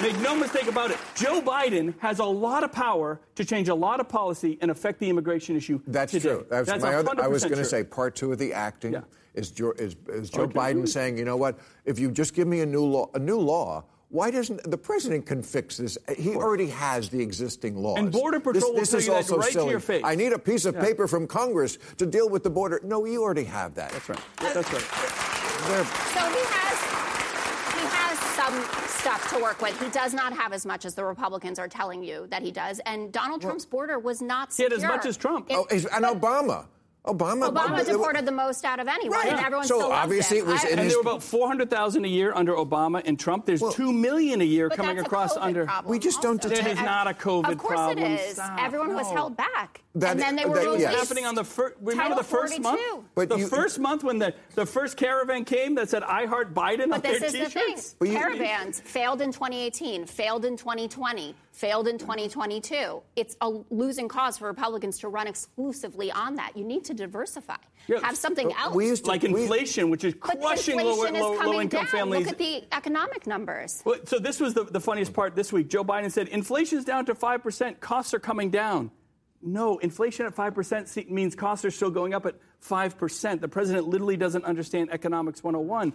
Make no mistake about it. Joe Biden has a lot of power to change a lot of policy and affect the immigration issue. That's today. true. That's, That's my other, I was going to say part two of the acting yeah. is, Joe, is, is Joe okay. Biden saying, you know what? If you just give me a new law, a new law why doesn't the president can fix this? He already has the existing laws. And Border Patrol this, this will is also right silly. to your face. I need a piece of yeah. paper from Congress to deal with the border. No, you already have that. That's right. That's right. So he has he has some stuff to work with. He does not have as much as the Republicans are telling you that he does. And Donald Trump's well, border was not secure. He had as much as Trump. It, oh, and Obama. Obama, Obama deported the most out of anyone, right. and everyone so still obviously it was. I, and his... there were about four hundred thousand a year under Obama and Trump. There's well, two million a year coming across under. We just don't. Detect... It is not a COVID of course problem. it is. Stop. Everyone no. was held back. That, and then they were that, yes. happening on the first. Remember the first 42. month? But the you, first month when the, the first caravan came that said "I heart Biden" but on this their is t-shirts. The thing. Caravans failed in 2018, failed in 2020, failed in 2022. It's a losing cause for Republicans to run exclusively on that. You need to diversify. Yeah, Have something else. We used to, like inflation, which is crushing low, low, low income down. families. Look at the economic numbers. Well, so this was the, the funniest part this week. Joe Biden said inflation is down to five percent. Costs are coming down. No, inflation at 5% means costs are still going up at 5%. The president literally doesn't understand economics 101.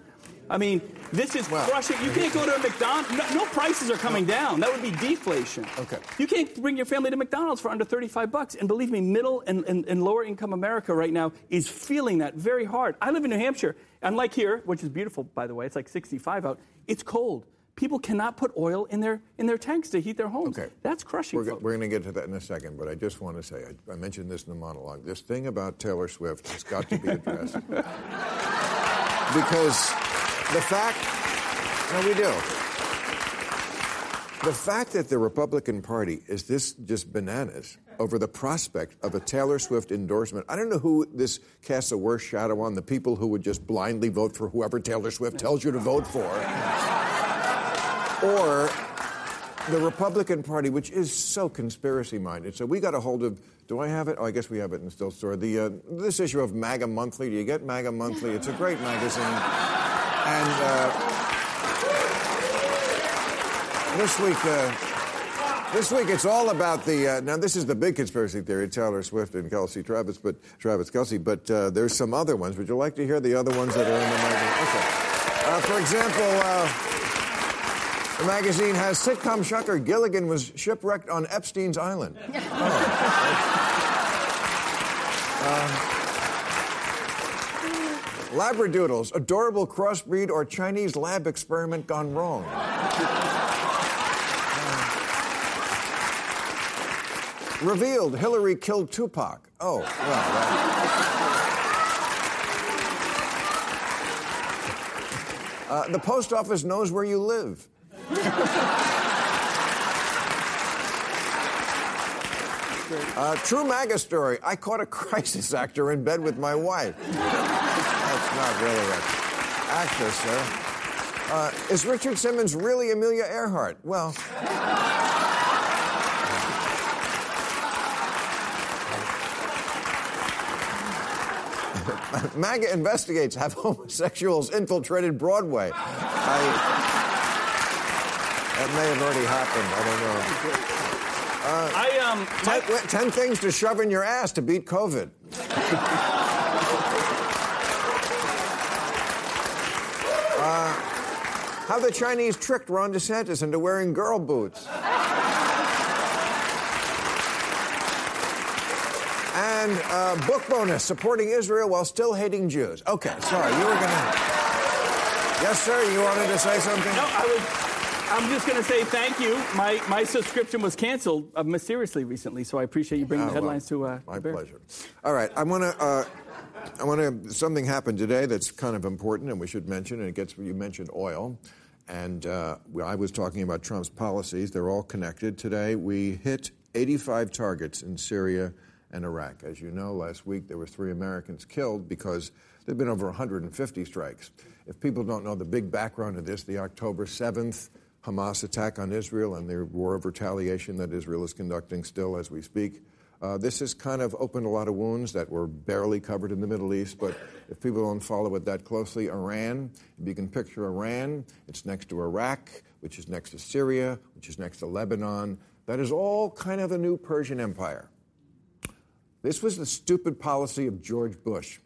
I mean, this is well, crushing. You can't go to a McDonald's. No, no, prices are coming down. That would be deflation. Okay. You can't bring your family to McDonald's for under 35 bucks. And believe me, middle and, and, and lower income America right now is feeling that very hard. I live in New Hampshire. Unlike here, which is beautiful, by the way, it's like 65 out, it's cold. People cannot put oil in their in their tanks to heat their homes. Okay. That's crushing. We're, we're going to get to that in a second, but I just want to say I, I mentioned this in the monologue. This thing about Taylor Swift has got to be addressed (laughs) because the fact. No, we do. The fact that the Republican Party is this just bananas over the prospect of a Taylor Swift endorsement. I don't know who this casts a worse shadow on the people who would just blindly vote for whoever Taylor Swift tells you to vote for or the Republican Party, which is so conspiracy minded. So we got a hold of. Do I have it? Oh, I guess we have it in still store. The uh, this issue of MAGA Monthly. Do you get MAGA Monthly? It's a great magazine. And uh, this week, uh, this week it's all about the. Uh, now this is the big conspiracy theory: Taylor Swift and Kelce Travis, but Travis Kelce But uh, there's some other ones. Would you like to hear the other ones that are in the magazine? Okay. Uh, for example. The magazine has sitcom shocker Gilligan was shipwrecked on Epstein's Island. (laughs) Oh. Uh, Labradoodles, adorable crossbreed or Chinese lab experiment gone wrong. Uh, revealed Hillary killed Tupac. Oh, well. Uh, the post office knows where you live. Uh, true MAGA story. I caught a crisis actor in bed with my wife. That's not really an actor, sir. Uh, is Richard Simmons really Amelia Earhart? Well. (laughs) MAGA investigates have homosexuals infiltrated Broadway. I, that may have already happened. I don't know. Uh, I um, Ten things to shove in your ass to beat COVID. (laughs) uh, how the Chinese tricked Ron DeSantis into wearing girl boots. and uh, book bonus supporting Israel while still hating Jews. Okay, sorry, you were gonna. Yes, sir. You wanted to say something? No, I was. I'm just going to say thank you. My my subscription was canceled uh, mysteriously recently, so I appreciate you bringing oh, the headlines well, to. Uh, my pleasure. All right, I want to. Uh, I want to. Something happened today that's kind of important, and we should mention. And it gets you mentioned oil, and uh, I was talking about Trump's policies. They're all connected. Today we hit 85 targets in Syria and Iraq. As you know, last week there were three Americans killed because there've been over 150 strikes. If people don't know the big background of this, the October 7th Hamas attack on Israel and the war of retaliation that Israel is conducting still as we speak. Uh, this has kind of opened a lot of wounds that were barely covered in the Middle East. But if people don't follow it that closely, Iran, if you can picture Iran, it's next to Iraq, which is next to Syria, which is next to Lebanon. That is all kind of a new Persian Empire. This was the stupid policy of George Bush.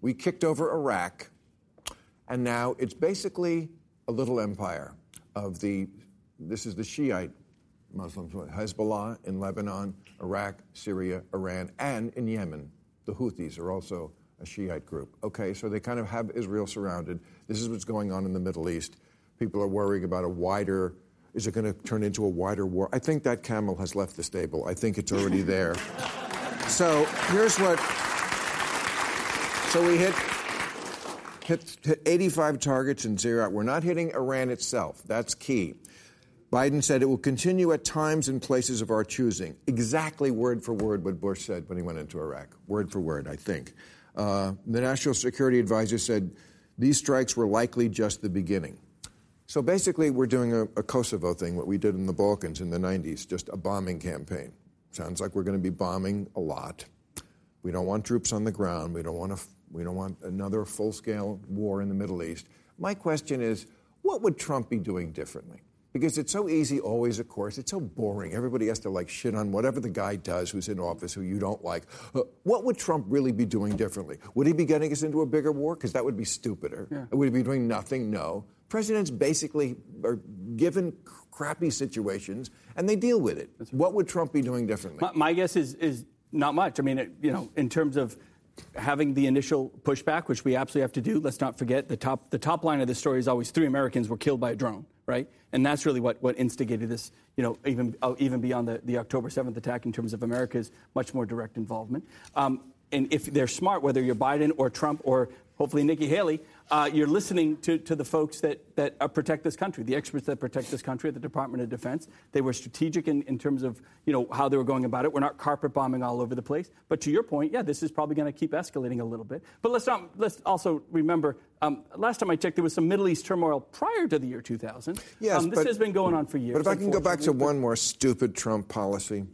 We kicked over Iraq, and now it's basically a little empire of the, this is the Shiite Muslims, Hezbollah in Lebanon, Iraq, Syria, Iran, and in Yemen. The Houthis are also a Shiite group. Okay, so they kind of have Israel surrounded. This is what's going on in the Middle East. People are worrying about a wider, is it going to turn into a wider war? I think that camel has left the stable. I think it's already there. (laughs) so here's what. So we hit hit, hit 85 targets in Syria. We're not hitting Iran itself. That's key. Biden said it will continue at times and places of our choosing. Exactly word for word what Bush said when he went into Iraq. Word for word, I think. Uh, the National Security Advisor said these strikes were likely just the beginning. So basically, we're doing a, a Kosovo thing, what we did in the Balkans in the 90s, just a bombing campaign. Sounds like we're going to be bombing a lot. We don't want troops on the ground. We don't want to we don't want another full scale war in the Middle East. My question is what would Trump be doing differently? Because it's so easy, always, of course. It's so boring. Everybody has to like shit on whatever the guy does who's in office who you don't like. Uh, what would Trump really be doing differently? Would he be getting us into a bigger war? Because that would be stupider. Yeah. Would he be doing nothing? No. Presidents basically are given crappy situations and they deal with it. What would Trump be doing differently? My, my guess is is not much. I mean, it, you know, in terms of having the initial pushback, which we absolutely have to do. Let's not forget the top the top line of the story is always three Americans were killed by a drone, right? And that's really what, what instigated this, you know, even uh, even beyond the, the October 7th attack in terms of America's much more direct involvement. Um, and if they're smart, whether you're Biden or Trump or hopefully Nikki Haley, uh, you're listening to, to the folks that, that uh, protect this country, the experts that protect this country at the Department of Defense. They were strategic in, in terms of you know how they were going about it. We're not carpet bombing all over the place. But to your point, yeah, this is probably going to keep escalating a little bit. But let's not let's also remember. Um, last time I checked, there was some Middle East turmoil prior to the year 2000. Yes, um, this but- has been going on for years. But if I can go back to one more stupid Trump policy,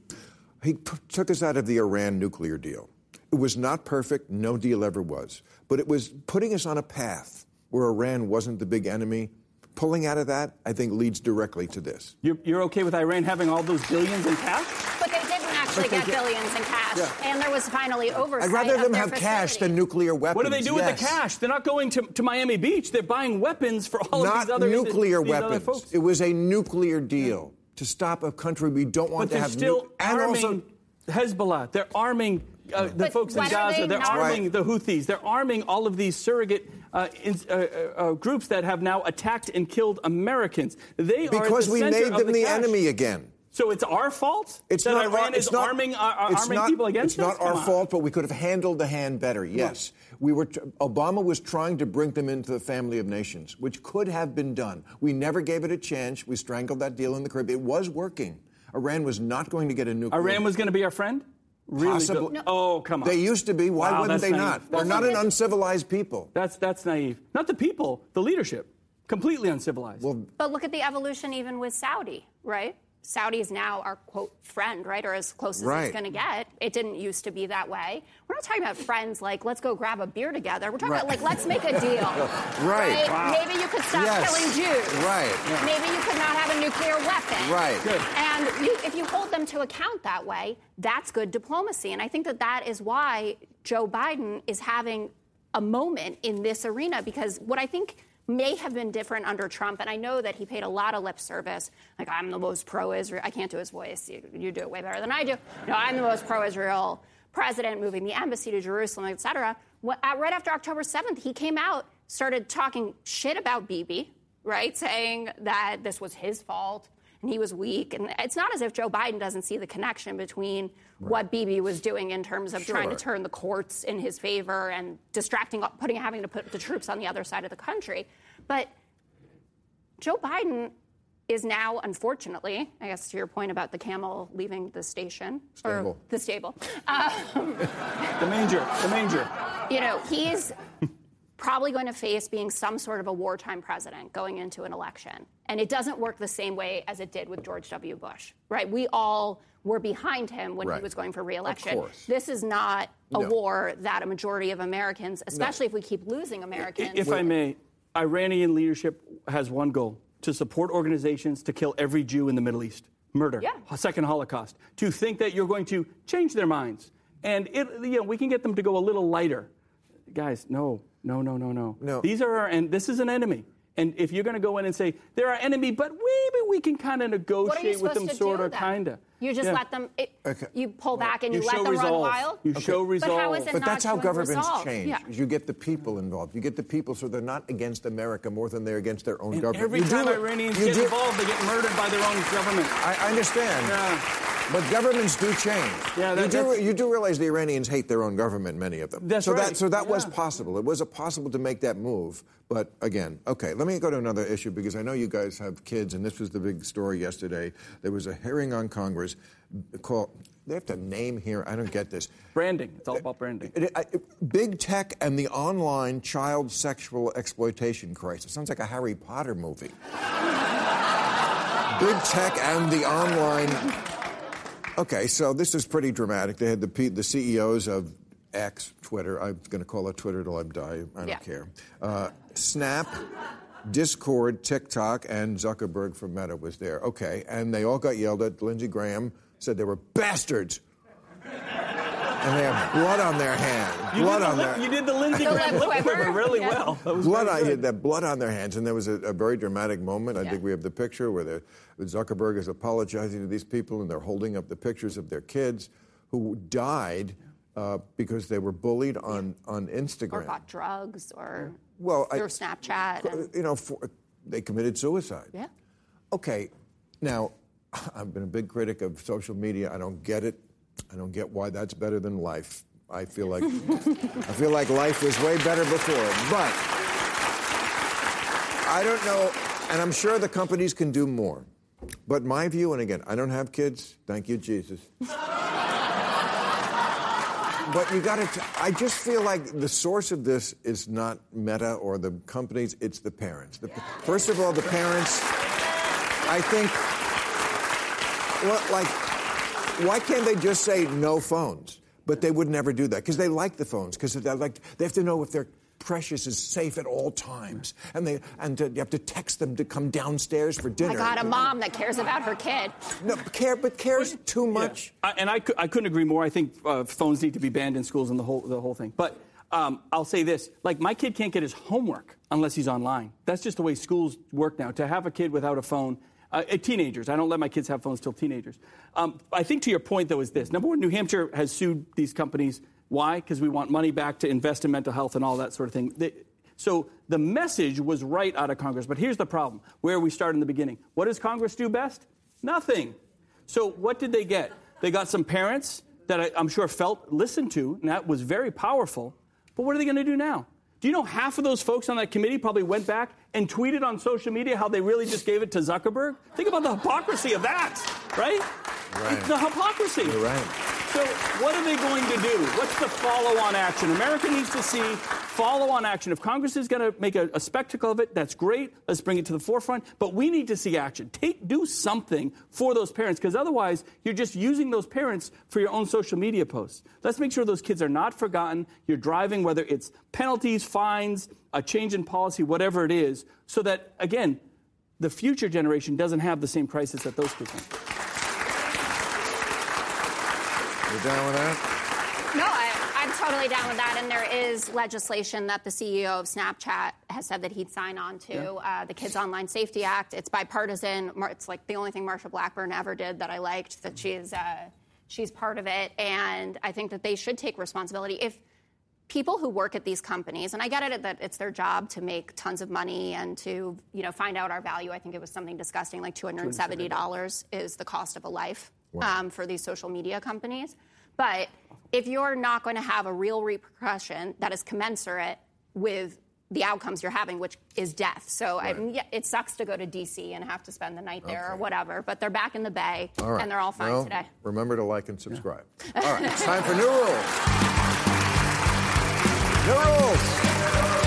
he t- took us out of the Iran nuclear deal. It was not perfect, no deal ever was, but it was putting us on a path where Iran wasn't the big enemy. Pulling out of that, I think, leads directly to this. You're, you're okay with Iran having all those billions in cash? But they didn't actually they get get- billions in cash, Yeah. and there was finally oversight. I'd rather them their have cash than nuclear weapons. What do they do with the cash? They're not going to, to Miami Beach. They're buying weapons for all of Not these other nuclear these other weapons. folks. It was a nuclear deal to stop a country we don't want But to they're have. still nu- and arming also, Hezbollah. They're arming uh, the But folks in Gaza. they They're arming Right. the Houthis. They're arming all of these surrogate uh, in, uh, uh, uh, groups that have now attacked and killed Americans. They are at because the we made them the, cash. enemy again. So it's our fault It's that not Iran our, is not, arming, uh, uh, it's arming not- people against It's us? not our on. fault, but we could have handled the hand better. Yes, we were. T- Obama was trying to bring them into the family of nations, which could have been done. We never gave it a chance. We strangled that deal in the Caribbean. It was working. Iran was not going to get a nuclear. Iran was going to be our friend? Really? Possibly. Bill? Oh, come on. They used to be. Why Wow, wouldn't they naive. not? Well, They're not look an uncivilized people. That's, that's naive. Not the people, the leadership. Completely uncivilized. Well, But look at the evolution even with Saudi, right? Saudi is now our quote friend, right, or as close as Right. it's going to get. It didn't used to be that way. We're not talking about friends like let's go grab a beer together. We're talking about like let's make a deal, (laughs) Right. Wow. Maybe you could stop Yes. killing Jews, Right. Maybe you could not have a nuclear weapon, Right. Good. And you, if you hold them to account that way, that's good diplomacy. And I think that that is why Joe Biden is having a moment in this arena because what I think may have been different under Trump, and I know that he paid a lot of lip service. Like I'm the most pro-Israel. I can't do his voice. You, you do it way better than I do. No, I'm the most pro-Israel president, moving the embassy to Jerusalem, et cetera. Uh, right after October 7th, he came out, started talking shit about Bibi, right, saying that this was his fault and he was weak. And it's not as if Joe Biden doesn't see the connection between what Bibi was doing in terms of trying to turn the courts in his favor and distracting, putting, having to put the troops on the other side of the country. But Joe Biden is now, unfortunately, I guess to your point about the camel leaving the station or the stable, um, the manger, the manger. (laughs) you know, he's probably going to face being some sort of a wartime president going into an election. And it doesn't work the same way as it did with George W. Bush, right? We all were behind him when he was going for reelection. course. This is not a No. war that a majority of Americans, especially if we keep losing Americans. If I may, Iranian leadership has one goal to support organizations to kill every Jew in the Middle East. Murder, Yeah. a second Holocaust. To think that you're going to change their minds. And it, you know, we can get them to go a little lighter. Guys, no, no, no, no, no. No. These are our, and this is an enemy. And if you're going to go in and say they're our enemy, but maybe we can kind of what are you negotiate with supposed them, sort of, kind of. You just let them. It, Okay. You pull back and you, You let show them resolve. run wild. You show resolve. But how is it But not that's how governments resolve? change. Yeah. You get the people involved. You get the people so they're not against America more than they're against their own And government. every You do time it- Iranians you get do- involved, they get murdered by their own government. I, I understand. Yeah. But governments do change. Yeah, that- you, do, you do realize the Iranians hate their own government, many of them. That's so right. That, so that was possible. It was a possible to make that move. But again, okay, let me go to another issue because I know you guys have kids, and this was the big story yesterday. There was a hearing on Congress called, they have to name here, I don't get this. Branding. It's all about branding. Big tech and the online child sexual exploitation crisis. Sounds like a Harry Potter movie. (laughs) big tech and the online. Okay, so this is pretty dramatic. They had the P- the CEOs of X, Twitter. I'm going to call it Twitter till I die. I don't Yeah. care. Uh, Snap, Discord, TikTok, and Zuckerberg from Meta was there. Okay, and they all got yelled at. Lindsey Graham said they were bastards. And they have blood on their hand. You Blood did the on lip- their You did the Lindsey Graham lip lip quiver quiver. really Yeah. well. That was blood very on good. that blood on their hands, and there was a, a very dramatic moment. I Yeah. think we have the picture where the, Zuckerberg is apologizing to these people, and they're holding up the pictures of their kids who died uh, because they were bullied on on Instagram. or Instagram. bought drugs or Well, I- through Snapchat. and- You know, for, they committed suicide. yeah. Okay, now (laughs) I've been a big critic of social media. I don't get it. I don't get why that's better than life. I feel like I feel like life was way better before. But I don't know, and I'm sure the companies can do more. But my view, and again, I don't have kids. Thank you, Jesus. But you got to. I just feel like the source of this is not Meta or the companies; it's the parents. The, first of all, the parents. I think. Well, like, why can't they just say no phones? But they would never do that because they like the phones because they like they have to know if their precious is safe at all times, and they and uh, you have to text them to come downstairs for dinner. I got a mom that cares about her kid. No, care, but cares too much. I, and I, I couldn't agree more. I think uh, phones need to be banned in schools and the whole the whole thing. But um, I'll say this: like my kid can't get his homework unless he's online. That's just the way schools work now. To have a kid without a phone. Uh, uh, teenagers. I don't let my kids have phones till teenagers. Um, I think to your point, though, is this. Number one, New Hampshire has sued these companies. Why? Because we want money back to invest in mental health and all that sort of thing. They, so the message was right out of Congress. But here's the problem where we start in the beginning. What does Congress do best? Nothing. So what did they get? They got some parents that I, I'm sure felt listened to, and that was very powerful. But what are they going to do now? Do you know half of those folks on that committee probably went back and tweeted on social media how they really just gave it to Zuckerberg? Think about the hypocrisy of that, right? Right. The hypocrisy. You're right. So, what are they going to do? What's the follow on action? America needs to see follow on action. If Congress is going to make a, a spectacle of it, that's great. Let's bring it to the forefront. But we need to see action. Take, do something for those parents, because otherwise, you're just using those parents for your own social media posts. Let's make sure those kids are not forgotten. You're driving, whether it's penalties, fines, a change in policy, whatever it is, so that, again, the future generation doesn't have the same crisis that those kids have. You down with that? No, I, I'm totally down with that. And there is legislation that the CEO of Snapchat has said that he'd sign on to uh, the Kids Online Safety Act. It's bipartisan. It's like the only thing Marsha Blackburn ever did that I liked. That she's uh, she's part of it, and I think that they should take responsibility. If people who work at these companies, and I get it that it's their job to make tons of money and to you know find out our value. I think it was something disgusting, like two hundred and seventy dollars is the cost of a life um, for these social media companies. But if you're not going to have a real repercussion that is commensurate with the outcomes you're having, which is death. So I mean, yeah, it sucks to go to D.C. and have to spend the night there or whatever. But they're back in the Bay right. and they're all fine Well, today. Remember to like and subscribe. All right, it's time for new rules. (laughs) New rules.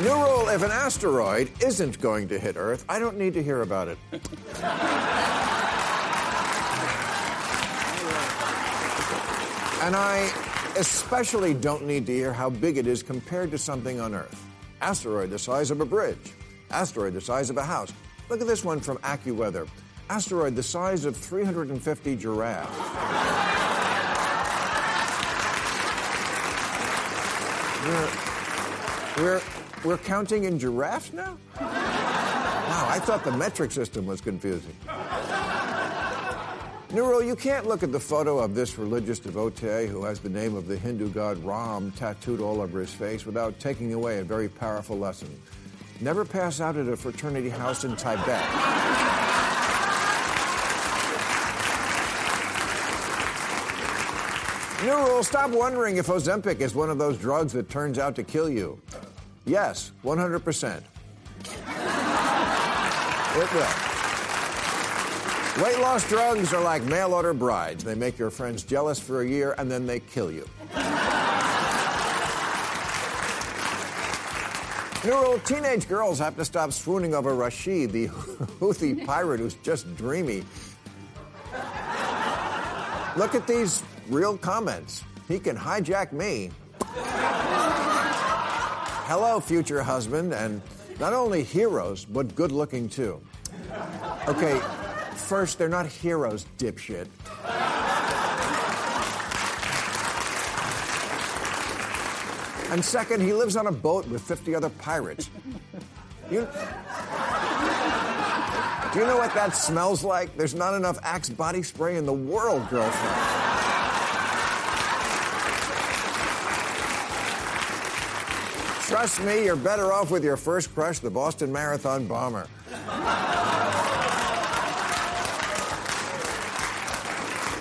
New rule if an asteroid isn't going to hit Earth, I don't need to hear about it. (laughs) And I especially don't need to hear how big it is compared to something on Earth. Asteroid the size of a bridge. Asteroid the size of a house. Look at this one from AccuWeather. Asteroid the size of 350 giraffes. We're, we're, we're counting in giraffes now? Wow, I thought the metric system was confusing. Nero, you can't look at the photo of this religious devotee who has the name of the Hindu god Ram tattooed all over his face without taking away a very powerful lesson. Never pass out at a fraternity house in Tibet. New rule, stop wondering if Ozempic is one of those drugs that turns out to kill you. Yes, 100%. It will. Weight loss drugs are like mail order brides. They make your friends jealous for a year and then they kill you. New rule teenage girls have to stop swooning over Rashid, the (laughs) Houthi pirate who's just dreamy. Look at these real comments. he can hijack me. Hello, future husband, and not only heroes, but good looking too. Okay, first, they're not heroes, dipshit. And second, he lives on a boat with 50 other pirates. You, do you know what that smells like? There's not enough Axe body spray in the world, girlfriend. Trust me, you're better off with your first crush, the Boston Marathon bomber.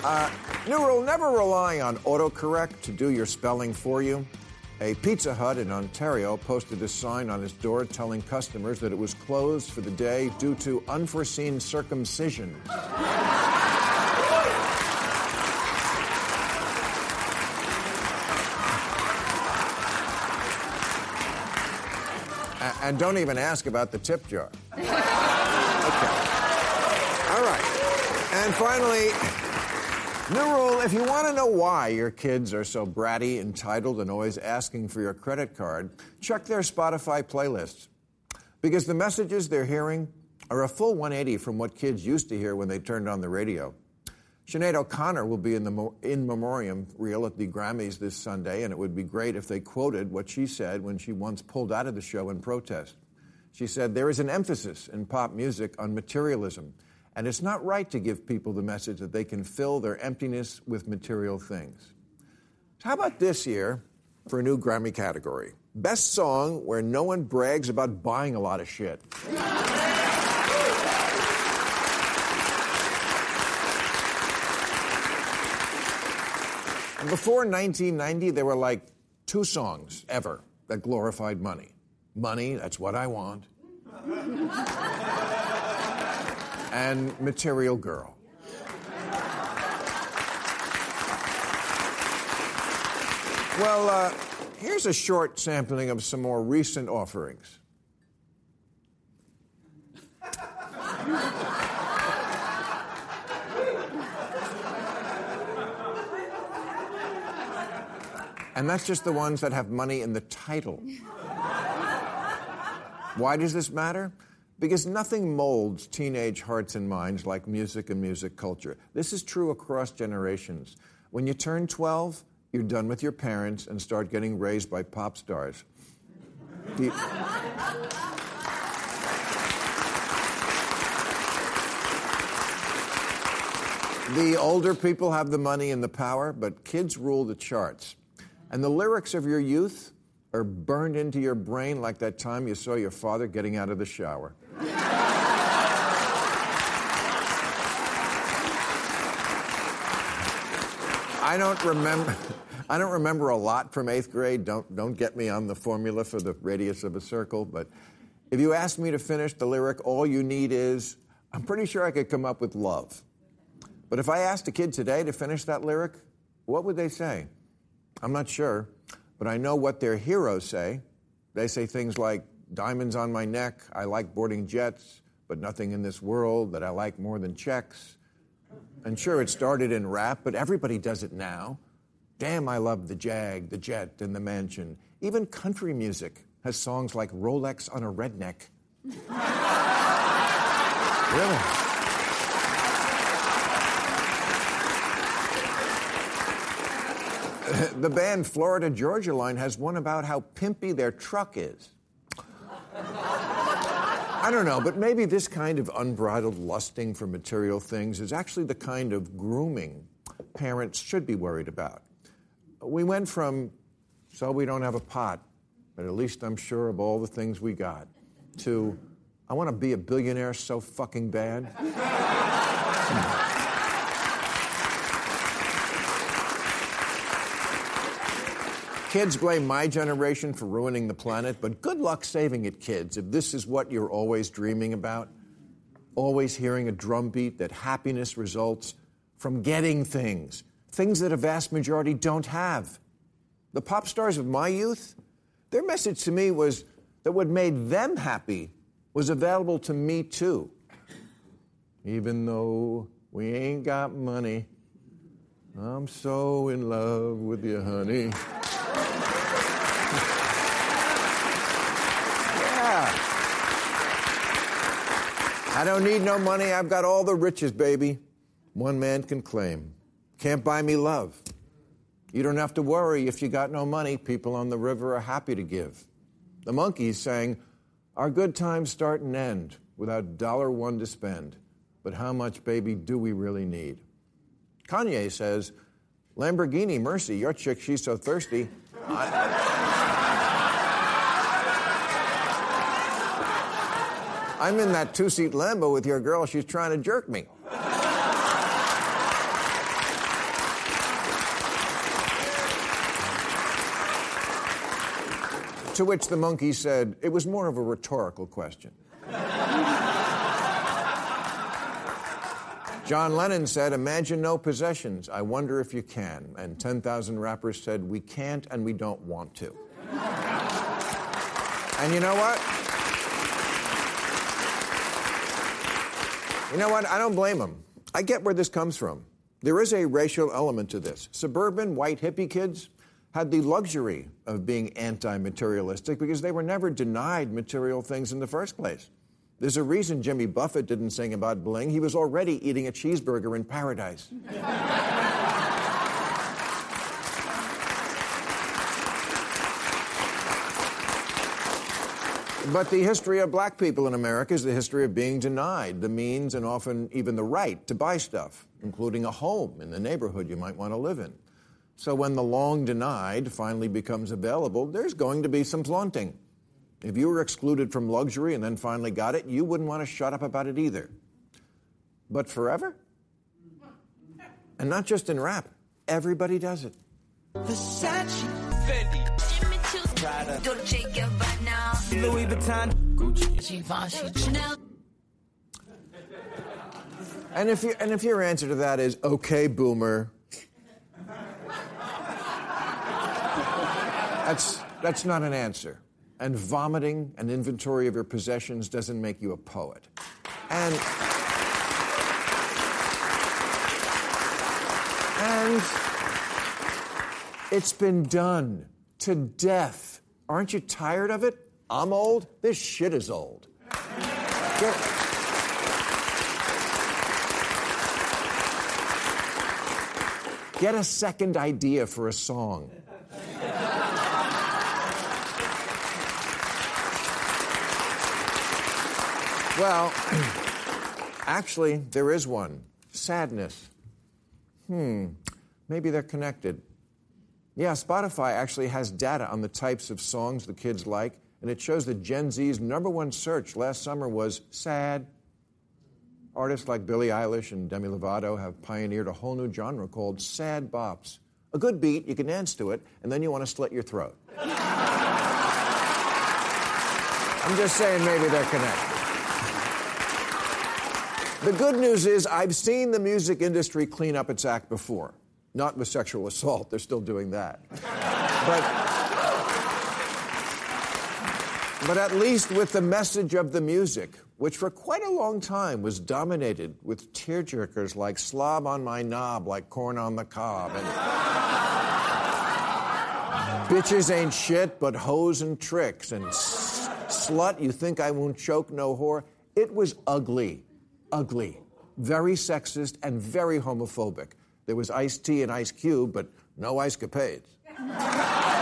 Uh, new rule never rely on autocorrect to do your spelling for you. A Pizza Hut in Ontario posted a sign on its door telling customers that it was closed for the day due to unforeseen circumcision. And don't even ask about the tip jar. (laughs) okay. All right. And finally, New rule if you want to know why your kids are so bratty, entitled, and always asking for your credit card, check their Spotify playlists. Because the messages they're hearing are a full 180 from what kids used to hear when they turned on the radio. Sinead O'Connor will be in the in memoriam reel at the Grammys this Sunday, and it would be great if they quoted what she said when she once pulled out of the show in protest. She said, There is an emphasis in pop music on materialism and it's not right to give people the message that they can fill their emptiness with material things. So how about this year for a new Grammy category? Best song where no one brags about buying a lot of shit. Before 1990, there were like two songs ever that glorified money. Money, that's what I want and Material Girl. Well, uh, here's a short sampling of some more recent offerings. And that's just the ones that have money in the title. Why does this matter? Because nothing molds teenage hearts and minds like music and music culture. This is true across generations. When you turn 12, you're done with your parents and start getting raised by pop stars. The, the older people have the money and the power, but kids rule the charts. And the lyrics of your youth are burned into your brain like that time you saw your father getting out of the shower. I don't remember. (laughs) I don't remember a lot from eighth grade. Don't don't get me on the formula for the radius of a circle. But if you ask me to finish the lyric, all you need is. I'm pretty sure I could come up with love. But if I asked a kid today to finish that lyric, what would they say? I'm not sure, but I know what their heroes say. They say things like, diamonds on my neck. I like boarding jets, but nothing in this world that I like more than checks. And sure, it started in rap, but everybody does it now. Damn, I love the Jag, the jet, and the mansion. Even country music has songs like Rolex on a Redneck. (laughs) really? (laughs) the band Florida Georgia Line has one about how pimpy their truck is. I don't know, but maybe this kind of unbridled lusting for material things is actually the kind of grooming parents should be worried about. We went from, so we don't have a pot, but at least I'm sure of all the things we got, to, I want to be a billionaire so fucking bad. (laughs) Hmm. Kids blame my generation for ruining the planet, but good luck saving it, kids, if this is what you're always dreaming about. Always hearing a drumbeat that happiness results from getting things, things that a vast majority don't have. The pop stars of my youth, their message to me was that what made them happy was available to me too. Even though we ain't got money, I'm so in love with you, honey. I don't need no money. I've got all the riches, baby. One man can claim. Can't buy me love. You don't have to worry if you got no money. People on the river are happy to give. The Monkees sang, Our good times start and end without dollar one to spend. But how much, baby, do we really need? Kanye says, Lamborghini, mercy, your chick, she's so thirsty. (laughs) I... I'm in that two seat Lambo with your girl, she's trying to jerk me. to which the monkey said, it was more of a rhetorical question. John Lennon said, Imagine no possessions. I wonder if you can. And 10,000 rappers said, We can't and we don't want to. and you know what? You know what? I don't blame them. I get where this comes from. There is a racial element to this. Suburban white hippie kids had the luxury of being anti materialistic because they were never denied material things in the first place. There's a reason Jimmy Buffett didn't sing about bling. He was already eating a cheeseburger in paradise. (laughs) But the history of black people in America is the history of being denied the means and often even the right to buy stuff, including a home in the neighborhood you might want to live in. So when the long denied finally becomes available, there's going to be some flaunting. If you were excluded from luxury and then finally got it, you wouldn't want to shut up about it either. But forever? And not just in rap, everybody does it. Versace, Fendi, Prada, Dolce Louis Vuitton, Gucci, Givenchy, Chanel. And if, you, and if your answer to that is, okay, boomer, that's, that's not an answer and vomiting an inventory of your possessions doesn't make you a poet. And and it's been done to death. Aren't you tired of it? I'm old. This shit is old. Get, a second idea for a song. Well, (clears throat) actually, there is one sadness. Hmm, maybe they're connected. Yeah, Spotify actually has data on the types of songs the kids like, and it shows that Gen Z's number one search last summer was sad. Artists like Billie Eilish and Demi Lovato have pioneered a whole new genre called sad bops. A good beat, you can dance to it, and then you want to slit your throat. (laughs) I'm just saying maybe they're connected. The good news is, I've seen the music industry clean up its act before. Not with sexual assault, they're still doing that. (laughs) but, but at least with the message of the music, which for quite a long time was dominated with tearjerkers like slob on my knob, like corn on the cob, and (laughs) bitches ain't shit but hoes and tricks, and slut, you think I won't choke no whore. It was ugly ugly, very sexist, and very homophobic. There was Ice-T and Ice Cube, but no Ice Capades. (laughs)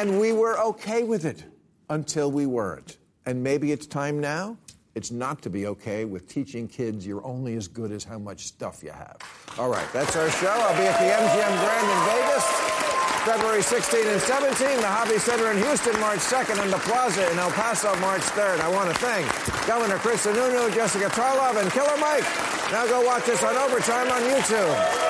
and we were okay with it until we weren't. And maybe it's time now. It's not to be okay with teaching kids you're only as good as how much stuff you have. All right, that's our show. I'll be at the MGM Grand in Vegas. February 16 and 17, the Hobby Center in Houston, March 2nd, and the Plaza in El Paso, March 3rd. I want to thank Governor Chris Sununu, Jessica Tarlov, and Killer Mike. Now go watch us on Overtime on YouTube.